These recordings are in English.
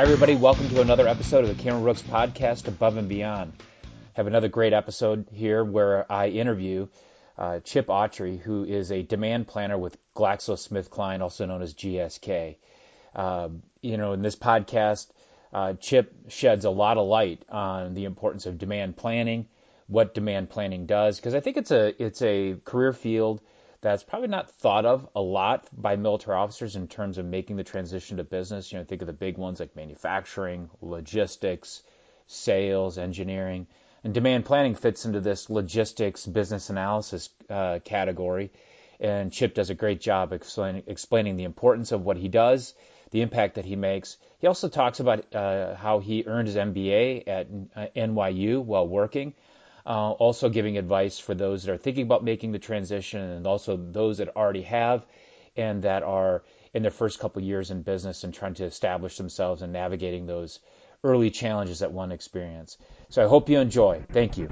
Hi, everybody. Welcome to another episode of the Cameron Brooks podcast, Above and Beyond. Have another great episode here where I interview uh, Chip Autry, who is a demand planner with GlaxoSmithKline, also known as GSK. Uh, you know, in this podcast, uh, Chip sheds a lot of light on the importance of demand planning, what demand planning does, because I think it's a it's a career field that's probably not thought of a lot by military officers in terms of making the transition to business. You know, think of the big ones like manufacturing, logistics, sales, engineering. And demand planning fits into this logistics business analysis uh, category. And Chip does a great job explain, explaining the importance of what he does, the impact that he makes. He also talks about uh, how he earned his MBA at uh, NYU while working uh, also giving advice for those that are thinking about making the transition and also those that already have and that are in their first couple years in business and trying to establish themselves and navigating those early challenges that one experience. So I hope you enjoy. Thank you.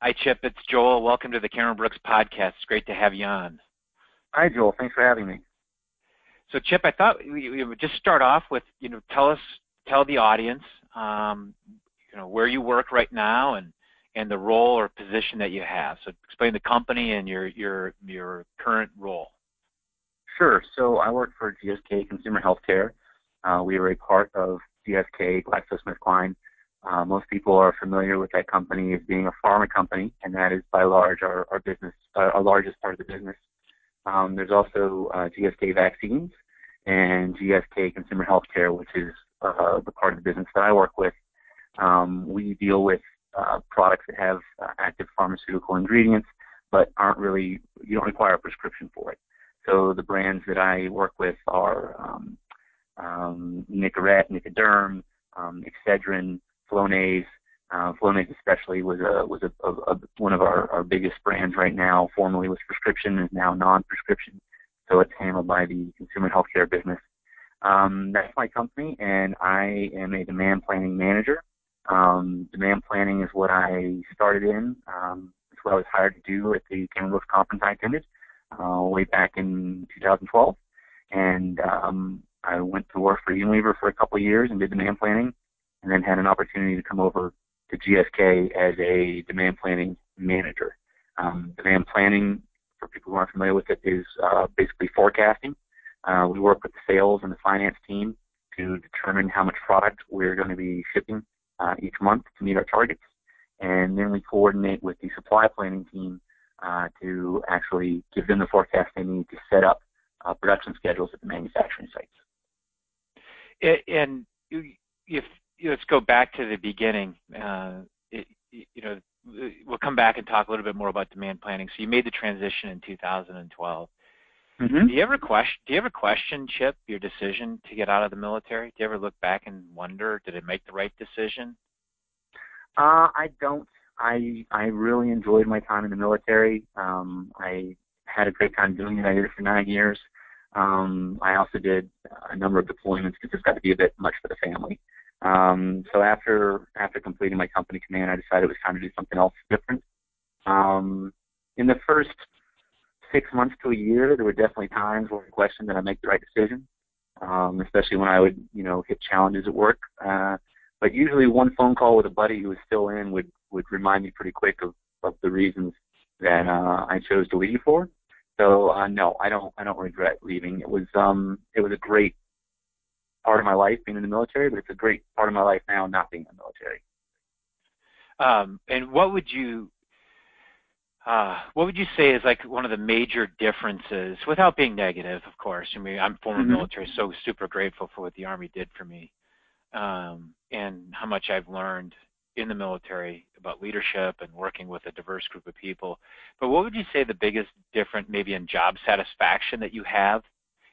Hi, Chip. It's Joel. Welcome to the Cameron Brooks podcast. It's great to have you on. Hi, Joel. Thanks for having me. So, Chip, I thought we would just start off with, you know, tell us, tell the audience um, you know where you work right now and and the role or position that you have. So explain the company and your your your current role. Sure. So I work for GSK Consumer Healthcare. Uh, we are a part of GSK GlaxoSmithKline. Uh, most people are familiar with that company as being a pharma company, and that is by large our, our business, uh, our largest part of the business. Um, there's also uh, GSK Vaccines and GSK Consumer Healthcare, which is uh, the part of the business that I work with um, we deal with uh, products that have uh, active pharmaceutical ingredients, but aren't really you don't require a prescription for it. So the brands that I work with are um, um, Nicorette, Nicoderm, um, Excedrin, Flonase. Uh, Flonase especially was a was a, a, a one of our, our biggest brands right now. Formerly was prescription, is now non-prescription. So it's handled by the consumer healthcare business. Um, that's my company, and I am a demand planning manager. Um, demand planning is what I started in. Um, it's what I was hired to do at the Brooks conference I attended uh, way back in 2012. And um, I went to work for Unilever for a couple of years and did demand planning, and then had an opportunity to come over to GSK as a demand planning manager. Um, demand planning, for people who aren't familiar with it, is uh, basically forecasting. Uh, we work with the sales and the finance team to determine how much product we're going to be shipping uh, each month to meet our targets. And then we coordinate with the supply planning team uh, to actually give them the forecast they need to set up uh, production schedules at the manufacturing sites. And if let's go back to the beginning, uh, it, you know, we'll come back and talk a little bit more about demand planning. So you made the transition in 2012. Mm-hmm. Do you ever question? Do you ever question, Chip, your decision to get out of the military? Do you ever look back and wonder, did it make the right decision? Uh, I don't. I I really enjoyed my time in the military. Um, I had a great time doing it. I did it for nine years. Um, I also did a number of deployments because it's got to be a bit much for the family. Um, so after after completing my company command, I decided it was time to do something else different. Um, in the first six months to a year, there were definitely times where I questioned that I make the right decision, um, especially when I would, you know, hit challenges at work. Uh, but usually, one phone call with a buddy who was still in would would remind me pretty quick of of the reasons that uh, I chose to leave for. So uh, no, I don't I don't regret leaving. It was um it was a great part of my life being in the military, but it's a great part of my life now not being in the military. Um, and what would you uh, what would you say is like one of the major differences, without being negative, of course? I mean, I'm former mm-hmm. military, so super grateful for what the Army did for me, um, and how much I've learned in the military about leadership and working with a diverse group of people. But what would you say the biggest difference, maybe in job satisfaction, that you have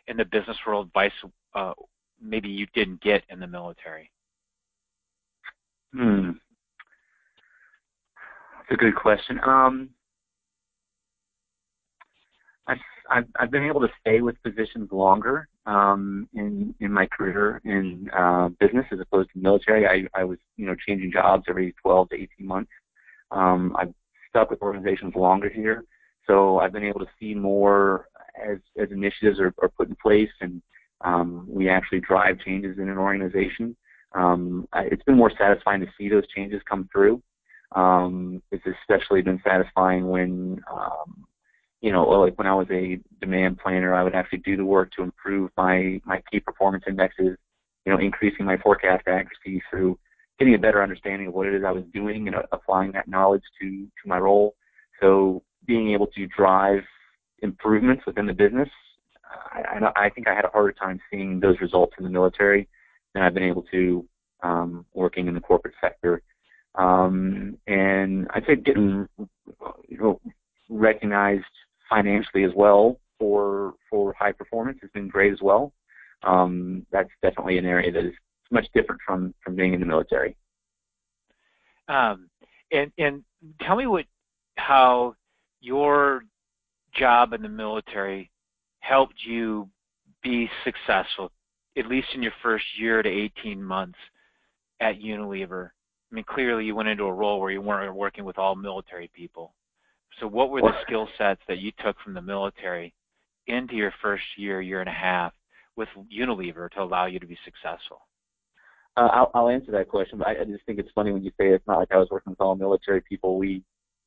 in the business world, vice uh, maybe you didn't get in the military? Hmm. That's a good question. Um, I've, I've, been able to stay with positions longer um, in in my career in uh, business as opposed to military. I, I was you know changing jobs every 12 to 18 months. Um, I've stuck with organizations longer here, so I've been able to see more as as initiatives are, are put in place and Um, we actually drive changes in an organization. Um, it's been more satisfying to see those changes come through. Um, it's especially been satisfying when, um, you know, like when I was a demand planner, I would actually do the work to improve my my key performance indexes. You know, increasing my forecast accuracy through getting a better understanding of what it is I was doing and uh, applying that knowledge to to my role. So being able to drive improvements within the business, I, I, I think I had a harder time seeing those results in the military than I've been able to um, working in the corporate sector. Um, and I'd say getting you know, recognized financially as well for for high performance has been great as well. Um, that's definitely an area that is much different from from being in the military. Um, and and tell me what how your job in the military helped you be successful, at least in your first year to 18 months at Unilever. I mean, clearly you went into a role where you weren't working with all military people. So what were the skill sets that you took from the military into your first year, year and a half with Unilever to allow you to be successful? Uh, I'll, I'll answer that question, but I, I just think it's funny when you say it's not like I was working with all military people. We,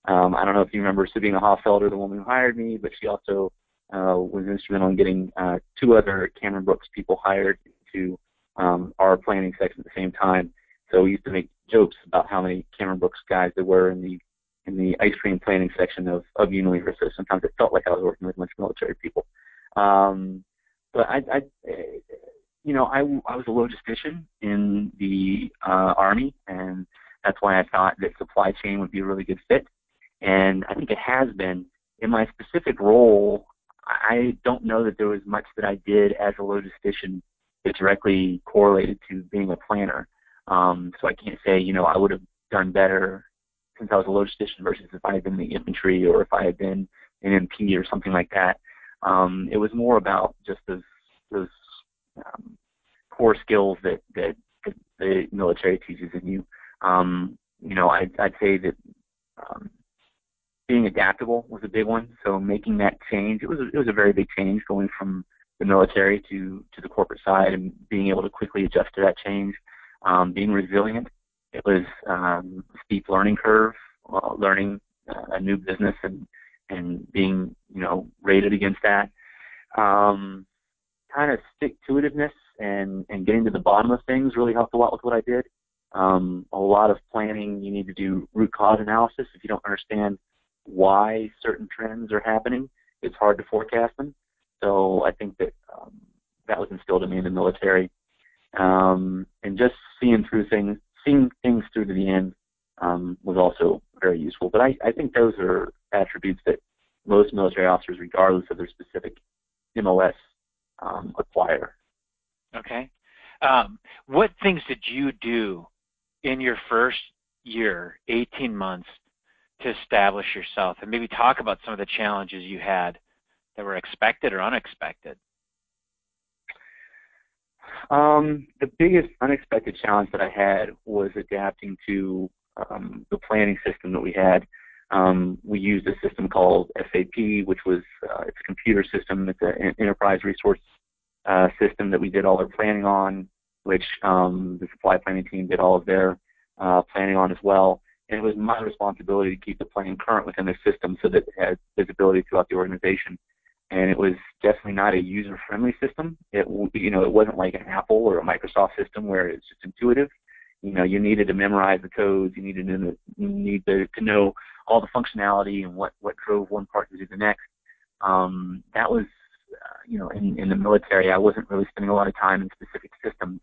um, I don't know if you remember Sabina Hoffelder, the woman who hired me, but she also uh, was instrumental in getting uh, two other Cameron Brooks people hired to um, our planning section at the same time. So we used to make jokes about how many Cameron Brooks guys there were in the in the ice cream planning section of, of Unilever. So sometimes it felt like I was working with a bunch of military people. Um, but I, I, you know, I, I was a logistician in the uh, Army, and that's why I thought that supply chain would be a really good fit. And I think it has been. In my specific role, I don't know that there was much that I did as a logistician that directly correlated to being a planner. Um, so I can't say, you know, I would have done better since I was a logistician versus if I had been in the infantry or if I had been an MP or something like that. Um, it was more about just those those um, core skills that, that that the military teaches in you. Um, you know, I'd, I'd say that um, being adaptable was a big one. So making that change, it was a, it was a very big change going from the military to to the corporate side and being able to quickly adjust to that change. Um, being resilient it was um, steep learning curve, uh, learning uh, a new business and and being you know rated against that. Um, kind of stick to itiveness and and getting to the bottom of things really helped a lot with what I did. Um, a lot of planning, you need to do root cause analysis. If you don't understand why certain trends are happening, it's hard to forecast them. So I think that um, that was instilled in me in the military. Um, and just seeing through things, seeing things through to the end um, was also very useful. But I, I think those are attributes that most military officers, regardless of their specific MOS, um, acquire. Okay. Um, what things did you do in your first year, 18 months, to establish yourself? And maybe talk about some of the challenges you had that were expected or unexpected. Um, the biggest unexpected challenge that I had was adapting to um, the planning system that we had. Um, we used a system called SAP, which was uh, it's a computer system. It's an enterprise resource uh, system that we did all our planning on, which um, the supply planning team did all of their uh, planning on as well. And it was my responsibility to keep the planning current within the system so that it had visibility throughout the organization and it was definitely not a user-friendly system. It you know it wasn't like an Apple or a Microsoft system where it's just intuitive. You know, you needed to memorize the codes. You needed to you need to, to know all the functionality and what what drove one part to do the next. Um, that was uh, you know in, in the military, I wasn't really spending a lot of time in specific systems.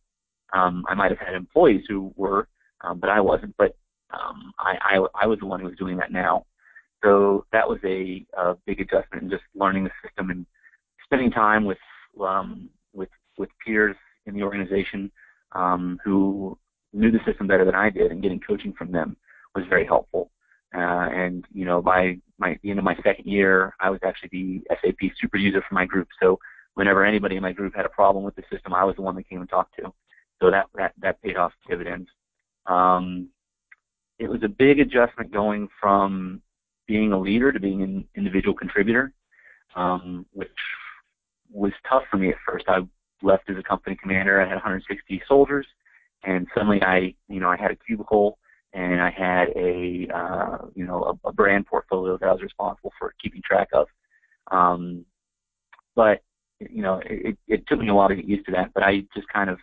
Um, I might have had employees who were, um, but I wasn't. But um, I, I I was the one who was doing that now. So that was a, a big adjustment in just learning the system and spending time with um, with with peers in the organization um, who knew the system better than I did, and getting coaching from them was very helpful. Uh, and you know, by my the end of my second year, I was actually the SAP super user for my group. So whenever anybody in my group had a problem with the system, I was the one that came and talked to. So that that that paid off dividends. Um, it was a big adjustment going from being a leader to being an individual contributor, um, which was tough for me at first. I left as a company commander. I had 160 soldiers, and suddenly I, you know, I had a cubicle and I had a, uh, you know, a, a brand portfolio that I was responsible for keeping track of. Um, but you know, it, it took me a while to get used to that. But I just kind of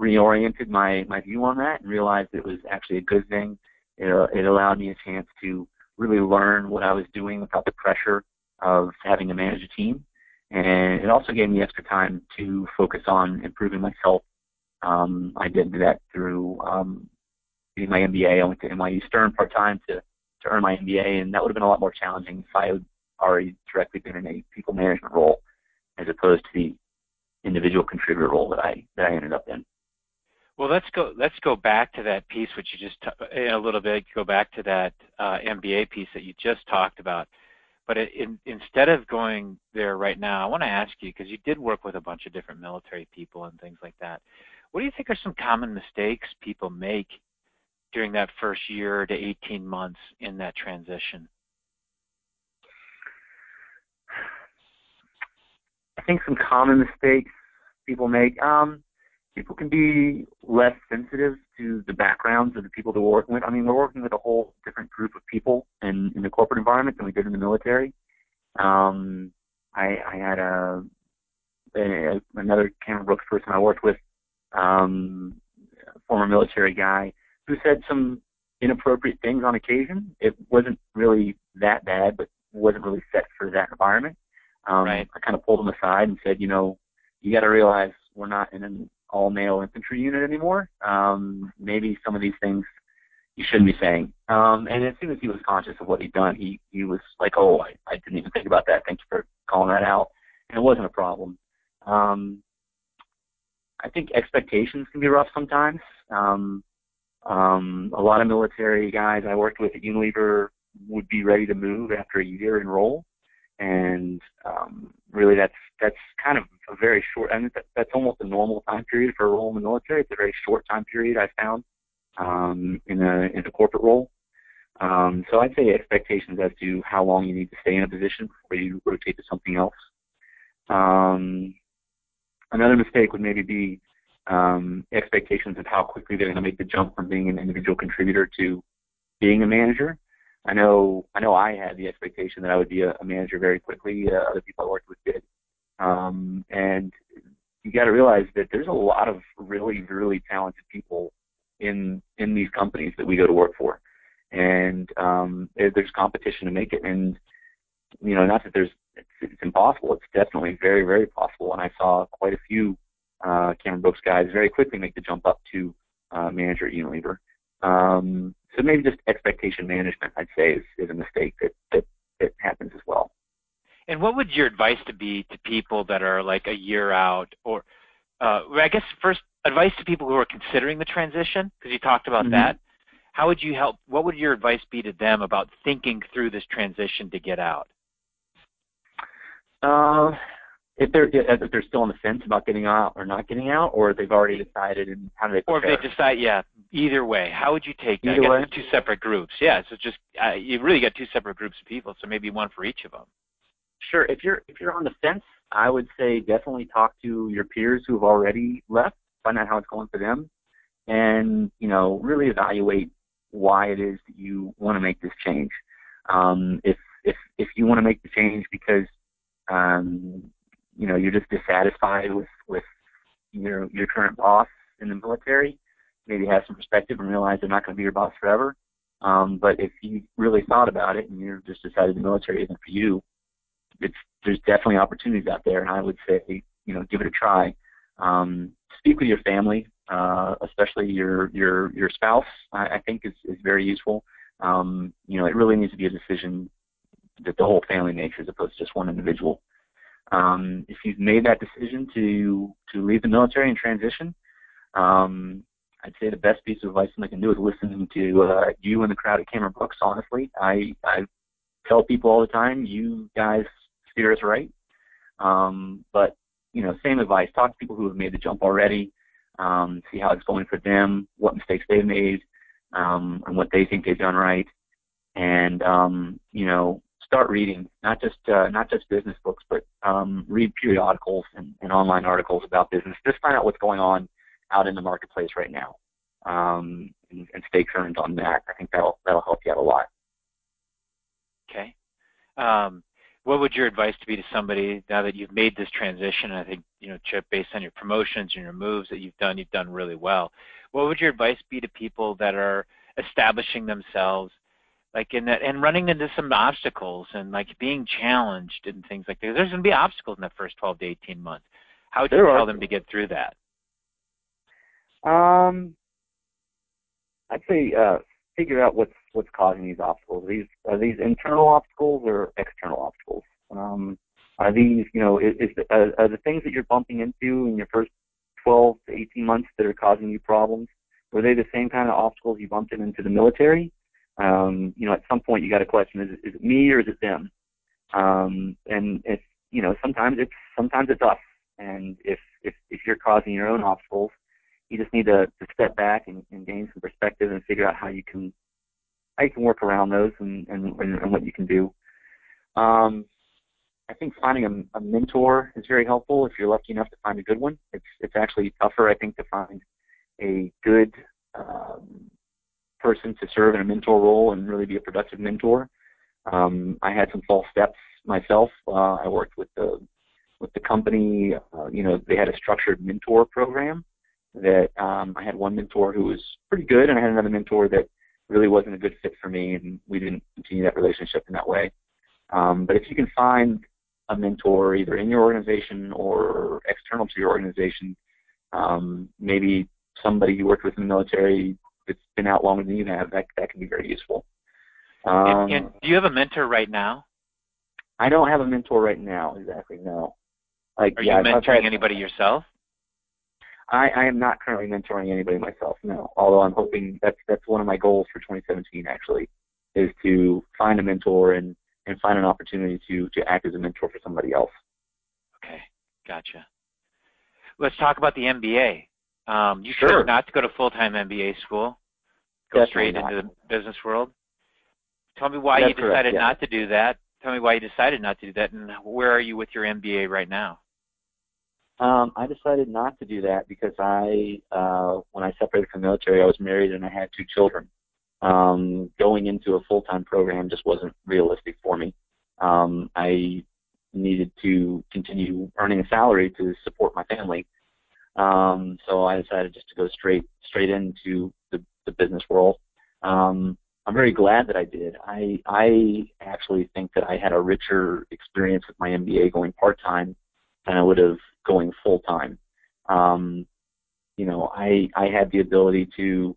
reoriented my my view on that and realized it was actually a good thing. It, it allowed me a chance to really learn what I was doing without the pressure of having to manage a team. And it also gave me extra time to focus on improving myself. Um, I did that through um, getting my MBA. I went to NYU Stern part time to, to earn my MBA, and that would have been a lot more challenging if I had already directly been in a people management role as opposed to the individual contributor role that I that I ended up in. Well, let's go. Let's go back to that piece, which you just in a little bit. Go back to that uh, MBA piece that you just talked about. But it, in, instead of going there right now, I want to ask you because you did work with a bunch of different military people and things like that. What do you think are some common mistakes people make during that first year to 18 months in that transition? I think some common mistakes people make. Um, people can be less sensitive to the backgrounds of the people that we're working with. I mean, we're working with a whole different group of people in, in the corporate environment than we did in the military. Um, I, I had a, a another Cameron Brooks person I worked with, um, a former military guy, who said some inappropriate things on occasion. It wasn't really that bad, but wasn't really set for that environment. Um, right. I kind of pulled him aside and said, you know, you got to realize we're not in an all male infantry unit anymore. Um, maybe some of these things you shouldn't be saying. Um, and as soon as he was conscious of what he'd done, he he was like, oh, I, I didn't even think about that. Thank you for calling that out. And it wasn't a problem. Um, I think expectations can be rough sometimes. Um, um, a lot of military guys I worked with at Unilever would be ready to move after a year in role, and um, really that's that's kind of a very short. I mean, that, that's almost a normal time period for a role in the military. It's a very short time period I found um, in a in a corporate role. Um, so I'd say expectations as to how long you need to stay in a position before you rotate to something else. Um, another mistake would maybe be um, expectations of how quickly they're going to make the jump from being an individual contributor to being a manager. I know I know I had the expectation that I would be a, a manager very quickly. Uh, other people I worked with did, um, and you got to realize that there's a lot of really really talented people in in these companies that we go to work for, and um, there's competition to make it. And you know, not that there's it's, it's impossible. It's definitely very very possible. And I saw quite a few uh, Cameron Brooks guys very quickly make the jump up to uh, manager at Unilever. Um, so maybe just expectation management, I'd say, is, is a mistake that, that, that happens as well. And what would your advice to be to people that are like a year out, or uh, I guess first advice to people who are considering the transition, because you talked about mm-hmm. that. How would you help? What would your advice be to them about thinking through this transition to get out? Uh, if they're if they're still on the fence about getting out or not getting out, or they've already decided, and how do they? Prepare? Or if they decide, yeah, either way, how would you take that? Either way, two separate groups. Yeah, so just uh, you've really got two separate groups of people, so maybe one for each of them. Sure. If you're if you're on the fence, I would say definitely talk to your peers who have already left, find out how it's going for them, and you know really evaluate why it is that you want to make this change. Um, if if if you want to make the change because um, you know you're just dissatisfied with with your your current boss in the military, maybe have some perspective and realize they're not going to be your boss forever. Um, but if you really thought about it and you're just decided the military isn't for you, it's there's definitely opportunities out there, and I would say you know give it a try. Um, speak with your family, uh, especially your your your spouse. I, I think is is very useful. Um, you know, it really needs to be a decision that the whole family makes as opposed to just one individual. Um, if you've made that decision to to leave the military and transition, um, I'd say the best piece of advice I can do is listen to uh, you and the crowd at Cameron Brooks. Honestly, I I tell people all the time, you guys steer us right. Um, but you know, same advice. Talk to people who have made the jump already. Um, see how it's going for them, what mistakes they've made, um, and what they think they've done right. And um, you know, start reading, not just uh, not just business books, but um, read periodicals and, and online articles about business. Just find out what's going on out in the marketplace right now, um, and, and stay current on that. I think that'll that'll help you out a lot. Okay. Um, what would your advice be to somebody now that you've made this transition? I think you know, Chip, based on your promotions and your moves that you've done, you've done really well. What would your advice be to people that are establishing themselves, like in that, and running into some obstacles and like being challenged and things like that? There's going to be obstacles in the first 12 to 18 months. How would you there tell them to get through that? Um, I'd say uh, figure out what's what's causing these obstacles. Are these are these internal obstacles or external obstacles? Um, are these you know is, is are, are the things that you're bumping into in your first 12 to 18 months that are causing you problems? Were they the same kind of obstacles you bumped into the military? Um, you know, at some point you got to question: is it, me or is it them? Um, and it's you know sometimes it's sometimes it's us. And if if if you're causing your own obstacles, you just need to, to step back and, and gain some perspective and figure out how you can how you can work around those and and, and what you can do. Um, I think finding a, a mentor is very helpful if you're lucky enough to find a good one. It's it's actually tougher, I think, to find a good um, person to serve in a mentor role and really be a productive mentor. Um, I had some false steps myself. Uh, I worked with the with the company. Uh, you know, they had a structured mentor program that um, I had one mentor who was pretty good, and I had another mentor that really wasn't a good fit for me, and we didn't continue that relationship in that way. Um, but if you can find a mentor either in your organization or external to your organization, um, maybe somebody you worked with in the military been out longer than you have, that that can be very useful. Um, and, and do you have a mentor right now? I don't have a mentor right now. Exactly, no. Like, Are yeah, you mentoring had, anybody yourself? I, I am not currently mentoring anybody myself, no. Although I'm hoping that's that's one of my goals for 2017 actually, is to find a mentor and and find an opportunity to to act as a mentor for somebody else. Okay, gotcha. Let's talk about the MBA. Um, you sure. chose not to go to full-time MBA school. Go Definitely straight not. into the business world. Tell me why That's you decided correct, yeah. not to do that. Tell me why you decided not to do that, and where are you with your MBA right now? Um, I decided not to do that because I, uh, when I separated from the military, I was married and I had two children. Um, going into a full-time program just wasn't realistic for me. Um, I needed to continue earning a salary to support my family. Um, so I decided just to go straight straight into the, the business world. Um, I'm very glad that I did. I I actually think that I had a richer experience with my MBA going part time than I would have going full time. Um, you know, I I had the ability to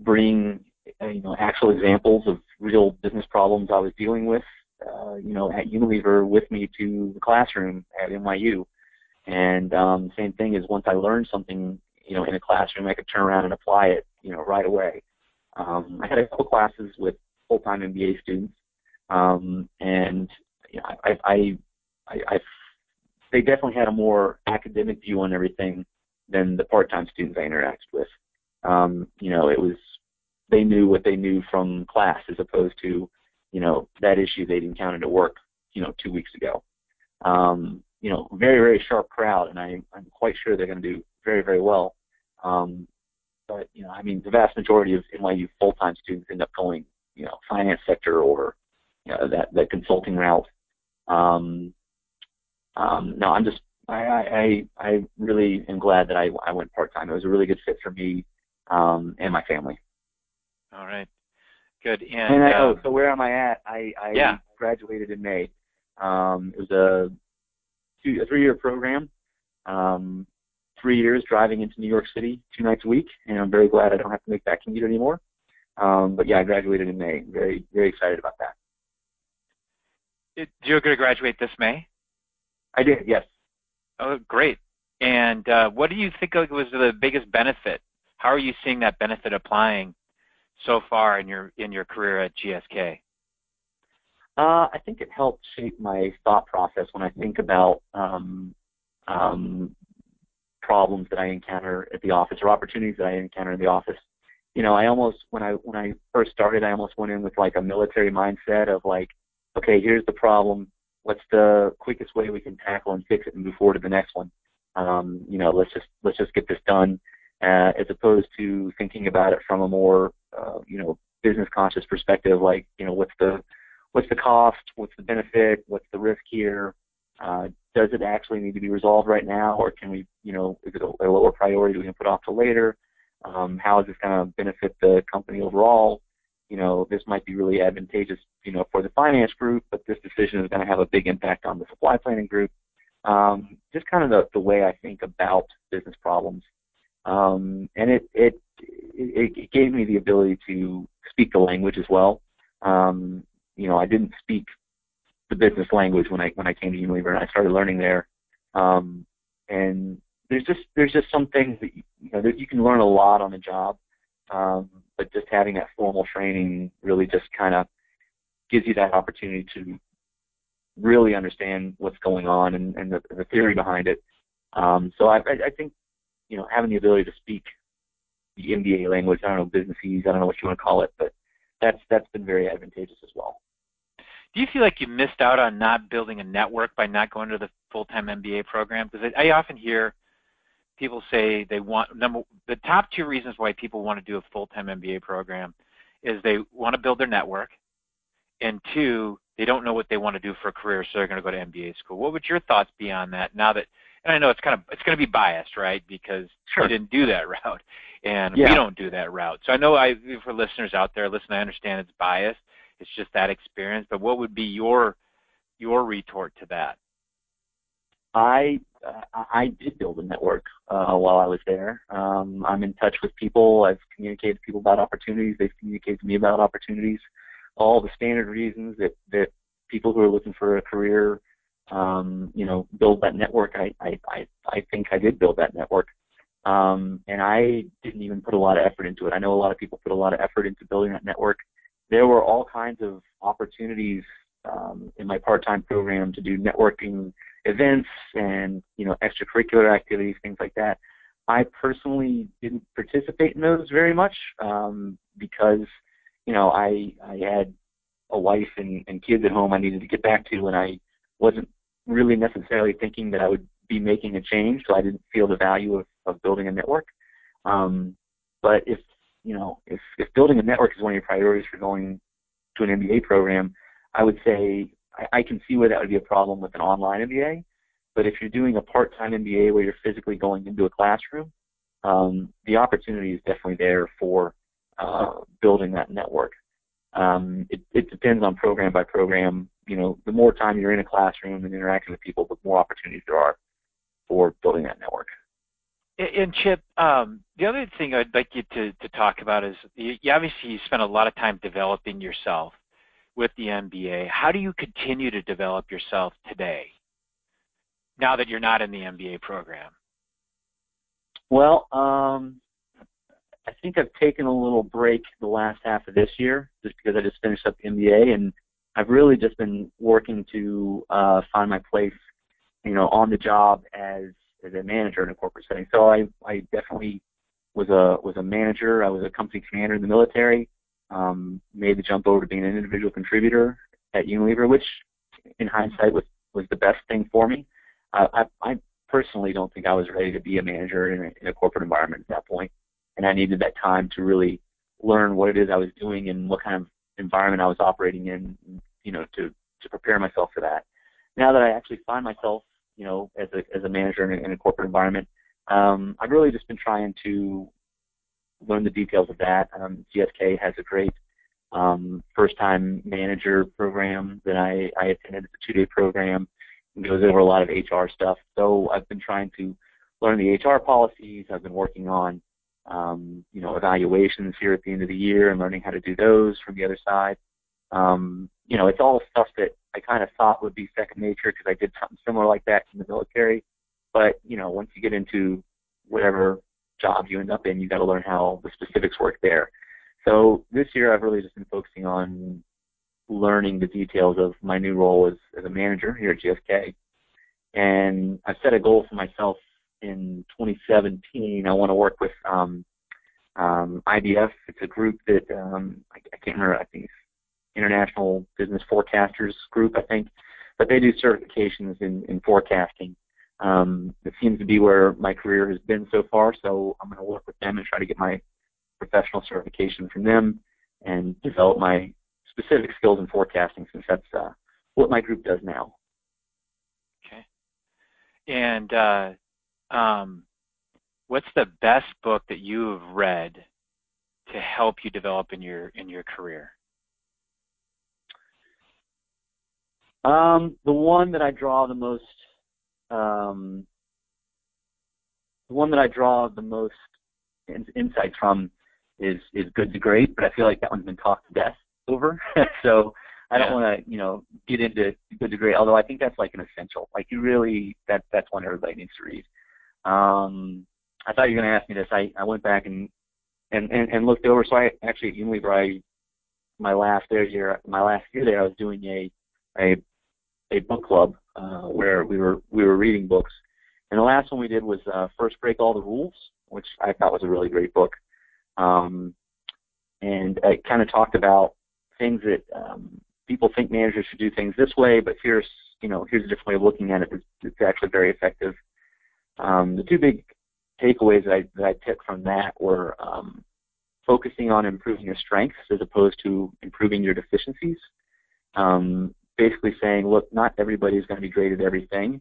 bring uh, you know actual examples of real business problems I was dealing with. Uh, you know, at Unilever with me to the classroom at NYU. And um, same thing is once I learned something, you know, in a classroom, I could turn around and apply it, you know, right away. Um, I had a couple classes with full-time MBA students, um, and you know, I, I, I, I, they definitely had a more academic view on everything than the part-time students I interacted with. Um, you know, it was they knew what they knew from class as opposed to, you know, that issue they'd encountered at work, you know, two weeks ago. Um, you know, very, very sharp crowd, and I, I'm quite sure they're going to do very, very well. Um, but, you know, I mean, the vast majority of NYU full-time students end up going, you know, finance sector or, you know, that, that consulting route. Um, um, no, I'm just, I, I, I really am glad that I, I went part-time. It was a really good fit for me um, and my family. All right. Good. And, And I, uh, oh, so where am I at? I, I Yeah. graduated in May. Um, it was a two, a three-year program. Um, three years driving into New York City two nights a week, and I'm very glad I don't have to make that commute anymore. Um, but yeah, I graduated in May. Very, very excited about that. it- you're going to graduate this May? I did, yes. Oh, great. And uh, what do you think was the biggest benefit? How are you seeing that benefit applying so far in your in your career at GSK? Uh, I think it helped shape my thought process when I think about um, um, problems that I encounter at the office or opportunities that I encounter in the office. You know, I almost when I when I first started, I almost went in with like a military mindset of like, okay, here's the problem. What's the quickest way we can tackle and fix it and move forward to the next one? Um, you know, let's just let's just get this done, uh, as opposed to thinking about it from a more uh, you know business conscious perspective, like you know what's the what's the cost, what's the benefit, what's the risk here, uh, does it actually need to be resolved right now, or can we, you know, is it a, lower priority we can put off to later? Um, how is this going to benefit the company overall? You know, this might be really advantageous, you know, for the finance group, but this decision is going to have a big impact on the supply planning group. Um, just kind of the, the way I think about business problems. Um, and it, it, it, it gave me the ability to speak the language as well. Um, you know, I didn't speak the business language when I when I came to Unilever and I started learning there. Um, and there's just there's just some things that you, you know that you can learn a lot on the job, um, but just having that formal training really just kind of gives you that opportunity to really understand what's going on and, and the, the theory behind it. Um, so I, I, think you know having the ability to speak the MBA language, I don't know businessese, I don't know what you want to call it, but that's that's been very advantageous as well do you feel like you missed out on not building a network by not going to the full-time MBA program? Because I, I often hear people say they want number the top two reasons why people want to do a full-time MBA program is they want to build their network, and two, they don't know what they want to do for a career, so they're going to go to MBA school. What would your thoughts be on that? Now that, and I know it's kind of it's going to be biased, right? Because sure. you didn't do that route, and yeah. we don't do that route. So I know I for listeners out there, listen, I understand it's biased, it's just that experience. But what would be your your retort to that? I uh, I did build a network uh, while I was there. Um, I'm in touch with people. I've communicated to people about opportunities. They've communicated to me about opportunities. All the standard reasons that that people who are looking for a career, um, you know, build that network. I I I, I think I did build that network. Um, and I didn't even put a lot of effort into it. I know a lot of people put a lot of effort into building that network there were all kinds of opportunities um, in my part-time program to do networking events and you know extracurricular activities, things like that. I personally didn't participate in those very much um, because you know I I had a wife and, and kids at home I needed to get back to, and I wasn't really necessarily thinking that I would be making a change, so I didn't feel the value of, of building a network. Um, but if you know, if, if building a network is one of your priorities for going to an MBA program, I would say I, I can see where that would be a problem with an online MBA. But if you're doing a part-time MBA where you're physically going into a classroom, um, the opportunity is definitely there for uh, building that network. Um, it, it depends on program by program. You know, the more time you're in a classroom and interacting with people, the more opportunities there are for building that network. And Chip, um, the other thing I'd like you to, to talk about is you, you obviously you spent a lot of time developing yourself with the MBA. How do you continue to develop yourself today, now that you're not in the MBA program? Well, um, I think I've taken a little break the last half of this year just because I just finished up the MBA, and I've really just been working to uh, find my place, you know, on the job as as a manager in a corporate setting. So I, I definitely was a was a manager. I was a company commander in the military. Um, made the jump over to being an individual contributor at Unilever, which in hindsight was was the best thing for me. Uh, I, I personally don't think I was ready to be a manager in a, in a corporate environment at that point, and I needed that time to really learn what it is I was doing and what kind of environment I was operating in, you know, to to prepare myself for that. Now that I actually find myself you know, as a as a manager in a, in a corporate environment. Um, I've really just been trying to learn the details of that. Um, GSK has a great um, first-time manager program that I, I attended. It's a two-day program. It goes over a lot of HR stuff. So I've been trying to learn the HR policies. I've been working on, um, you know, evaluations here at the end of the year and learning how to do those from the other side. Um, you know, it's all stuff that I kind of thought would be second nature because I did something similar like that in the military. But you know, once you get into whatever job you end up in, you got to learn how the specifics work there. So this year, I've really just been focusing on learning the details of my new role as, as a manager here at GSK. And I've set a goal for myself in 2017. I want to work with um, um, IBF. It's a group that um, I, I can't remember. I think it's International Business Forecasters Group, I think, but they do certifications in, in forecasting. Um, it seems to be where my career has been so far, so I'm going to work with them and try to get my professional certification from them and develop my specific skills in forecasting since that's uh, what my group does now. Okay. And uh, um, what's the best book that you have read to help you develop in your in your career? Um, the one that I draw the most, um, the one that I draw the most in, insights from is is Good to Great, but I feel like that one's been talked to death over. so I don't yeah. want to, you know, get into Good to Great. Although I think that's like an essential. Like you really, that that's one everybody needs to read. Um, I thought you were going to ask me this. I I went back and and and, and looked over. So I actually at Unilever, I my last there year, my last year there, I was doing a a a book club uh, where we were we were reading books. And the last one we did was uh, First Break All the Rules, which I thought was a really great book. Um, and it kind of talked about things that um, people think managers should do things this way, but here's you know here's a different way of looking at it that's actually very effective. Um, the two big takeaways that I, that I took from that were um, focusing on improving your strengths as opposed to improving your deficiencies. Um, basically saying, look, not everybody is going to be great at everything.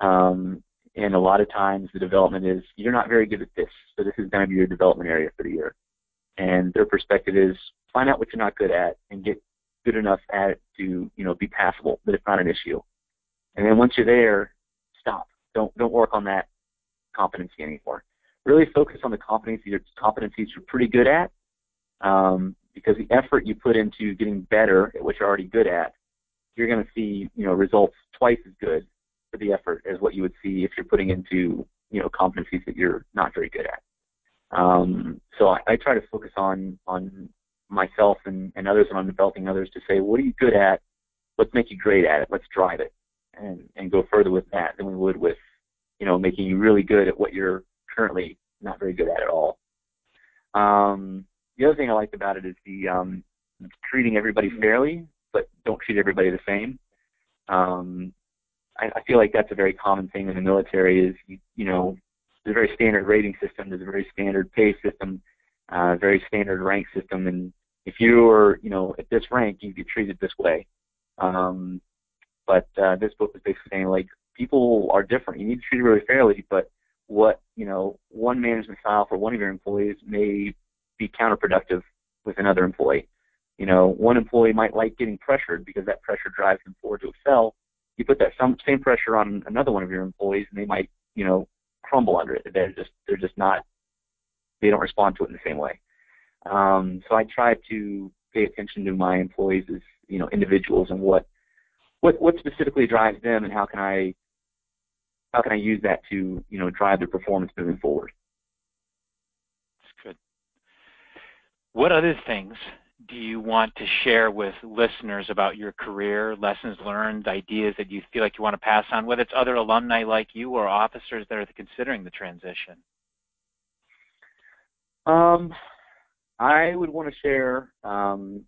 Um, and a lot of times the development is, you're not very good at this, so this is going to be your development area for the year. And their perspective is, find out what you're not good at and get good enough at it to, you know, be passable, but it's not an issue. And then once you're there, stop. Don't don't work on that competency anymore. Really focus on the competencies competencies you're pretty good at, um, because the effort you put into getting better at what you're already good at you're going to see you know results twice as good for the effort as what you would see if you're putting into you know competencies that you're not very good at. Um, so I, I try to focus on on myself and, and others and on developing others to say what are you good at, let's make you great at it, let's drive it, and and go further with that than we would with you know making you really good at what you're currently not very good at at all. Um, the other thing I liked about it is the um, treating everybody fairly but don't treat everybody the same. Um, I, I feel like that's a very common thing in the military. Is you, you know, there's a very standard rating system. There's a very standard pay system, uh, very standard rank system, and if you're, you know, at this rank, you get treated this way. Um, but uh, this book is basically saying like people are different. You need to treat them really fairly, but what you know, one management style for one of your employees may be counterproductive with another employee. You know, one employee might like getting pressured because that pressure drives them forward to excel. You put that same pressure on another one of your employees, and they might, you know, crumble under it. They're just they're just not they don't respond to it in the same way. Um, so I try to pay attention to my employees as you know individuals and what what what specifically drives them, and how can I how can I use that to you know drive their performance moving forward. That's good. What other things do you want to share with listeners about your career, lessons learned, ideas that you feel like you want to pass on, whether it's other alumni like you or officers that are considering the transition? Um, I would want to share. Um,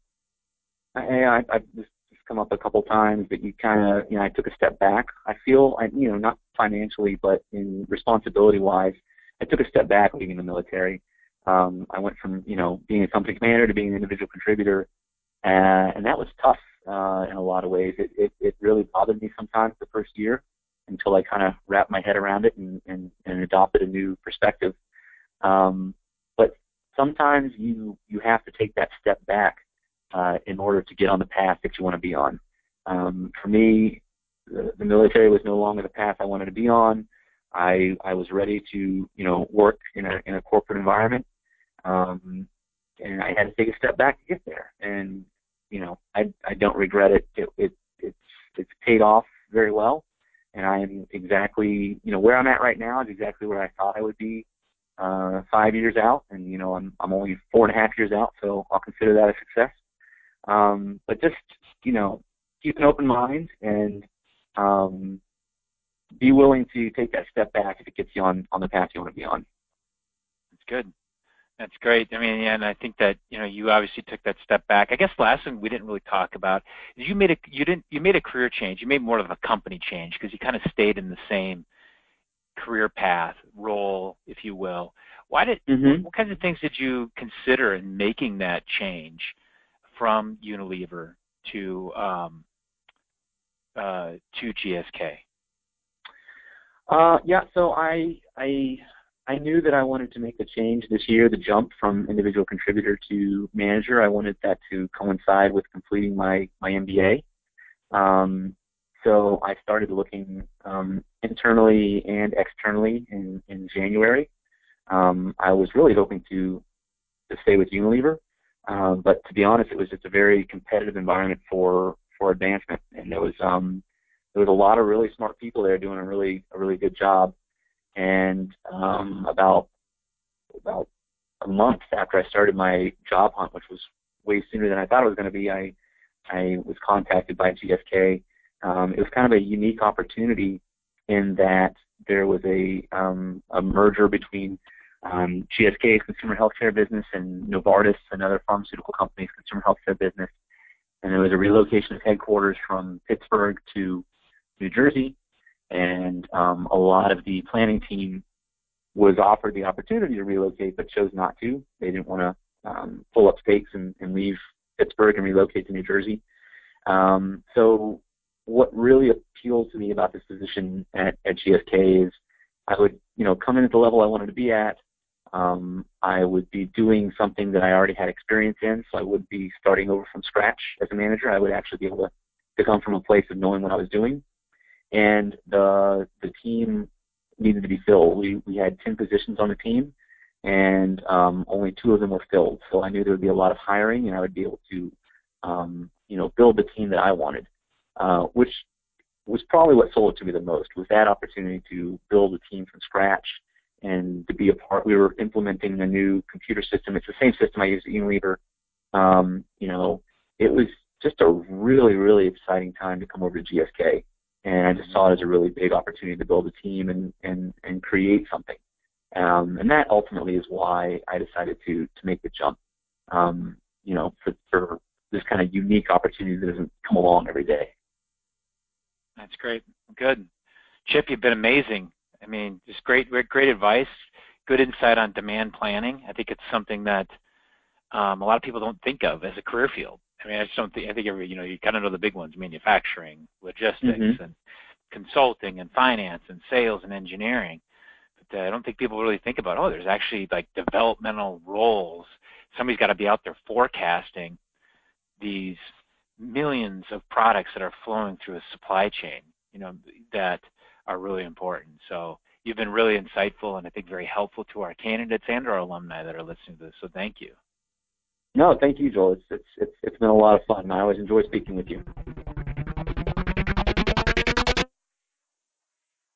I, just come up a couple times that you kind of, you know, I took a step back. I feel, I, you know, not financially, but in responsibility wise, I took a step back leaving the military. Um, I went from you know being a company commander to being an individual contributor, and, and that was tough uh, in a lot of ways. It, it it really bothered me sometimes the first year until I kind of wrapped my head around it and, and, and adopted a new perspective. Um, but sometimes you you have to take that step back uh, in order to get on the path that you want to be on. Um, for me, the, the military was no longer the path I wanted to be on. I I was ready to you know work in a in a corporate environment um, and I had to take a step back to get there. And you know, I I don't regret it. It, it it's it's paid off very well, and I am exactly you know where I'm at right now is exactly where I thought I would be uh, five years out, and you know I'm I'm only four and a half years out, so I'll consider that a success. Um, but just you know, keep an open mind and um, be willing to take that step back if it gets you on on the path you want to be on. That's good. That's great. I mean, and I think that you know you obviously took that step back. I guess last thing we didn't really talk about is you made a you didn't you made a career change. You made more of a company change because you kind of stayed in the same career path role, if you will. Why did mm-hmm. what kinds of things did you consider in making that change from Unilever to um, uh, to GSK? Uh, yeah, so I I I knew that I wanted to make a change this year, the jump from individual contributor to manager. I wanted that to coincide with completing my, my MBA. Um, so I started looking um, internally and externally in, in January. Um, I was really hoping to, to stay with Unilever, um, but to be honest, it was just a very competitive environment for, for advancement, and there was um, there was a lot of really smart people there doing a really a really good job and um, about about a month after I started my job hunt, which was way sooner than I thought it was going to be, I I was contacted by GSK. Um, it was kind of a unique opportunity in that there was a um, a merger between um, GSK's consumer healthcare business and Novartis, another pharmaceutical company's consumer healthcare business, and there was a relocation of headquarters from Pittsburgh to New Jersey, and um, a lot of the planning team was offered the opportunity to relocate but chose not to. They didn't want to um, pull up stakes and, and leave Pittsburgh and relocate to New Jersey. Um, so what really appealed to me about this position at, at GSK is I would, you know, come in at the level I wanted to be at. Um, I would be doing something that I already had experience in, so I would be starting over from scratch as a manager. I would actually be able to, to come from a place of knowing what I was doing and the the team needed to be filled. We we had ten positions on the team, and um, only two of them were filled. So I knew there would be a lot of hiring, and I would be able to, um, you know, build the team that I wanted, uh, which was probably what sold it to me the most. Was that opportunity to build a team from scratch and to be a part. We were implementing a new computer system. It's the same system I use at Unilever. Um, you know, it was just a really, really exciting time to come over to GSK and I just saw it as a really big opportunity to build a team and and and create something. Um, and that ultimately is why I decided to to make the jump. Um, you know, for, for this kind of unique opportunity that doesn't come along every day. That's great. Good, Chip. You've been amazing. I mean, just great, great advice. Good insight on demand planning. I think it's something that um, a lot of people don't think of as a career field. I mean, I just don't think I think every you know you kind of know the big ones: manufacturing, logistics, mm-hmm. and consulting, and finance, and sales, and engineering. But uh, I don't think people really think about oh, there's actually like developmental roles. Somebody's got to be out there forecasting these millions of products that are flowing through a supply chain. You know that are really important. So you've been really insightful and I think very helpful to our candidates and our alumni that are listening to this. So thank you. No, thank you, Joel. It's it's it's, been a lot of fun. I always enjoy speaking with you.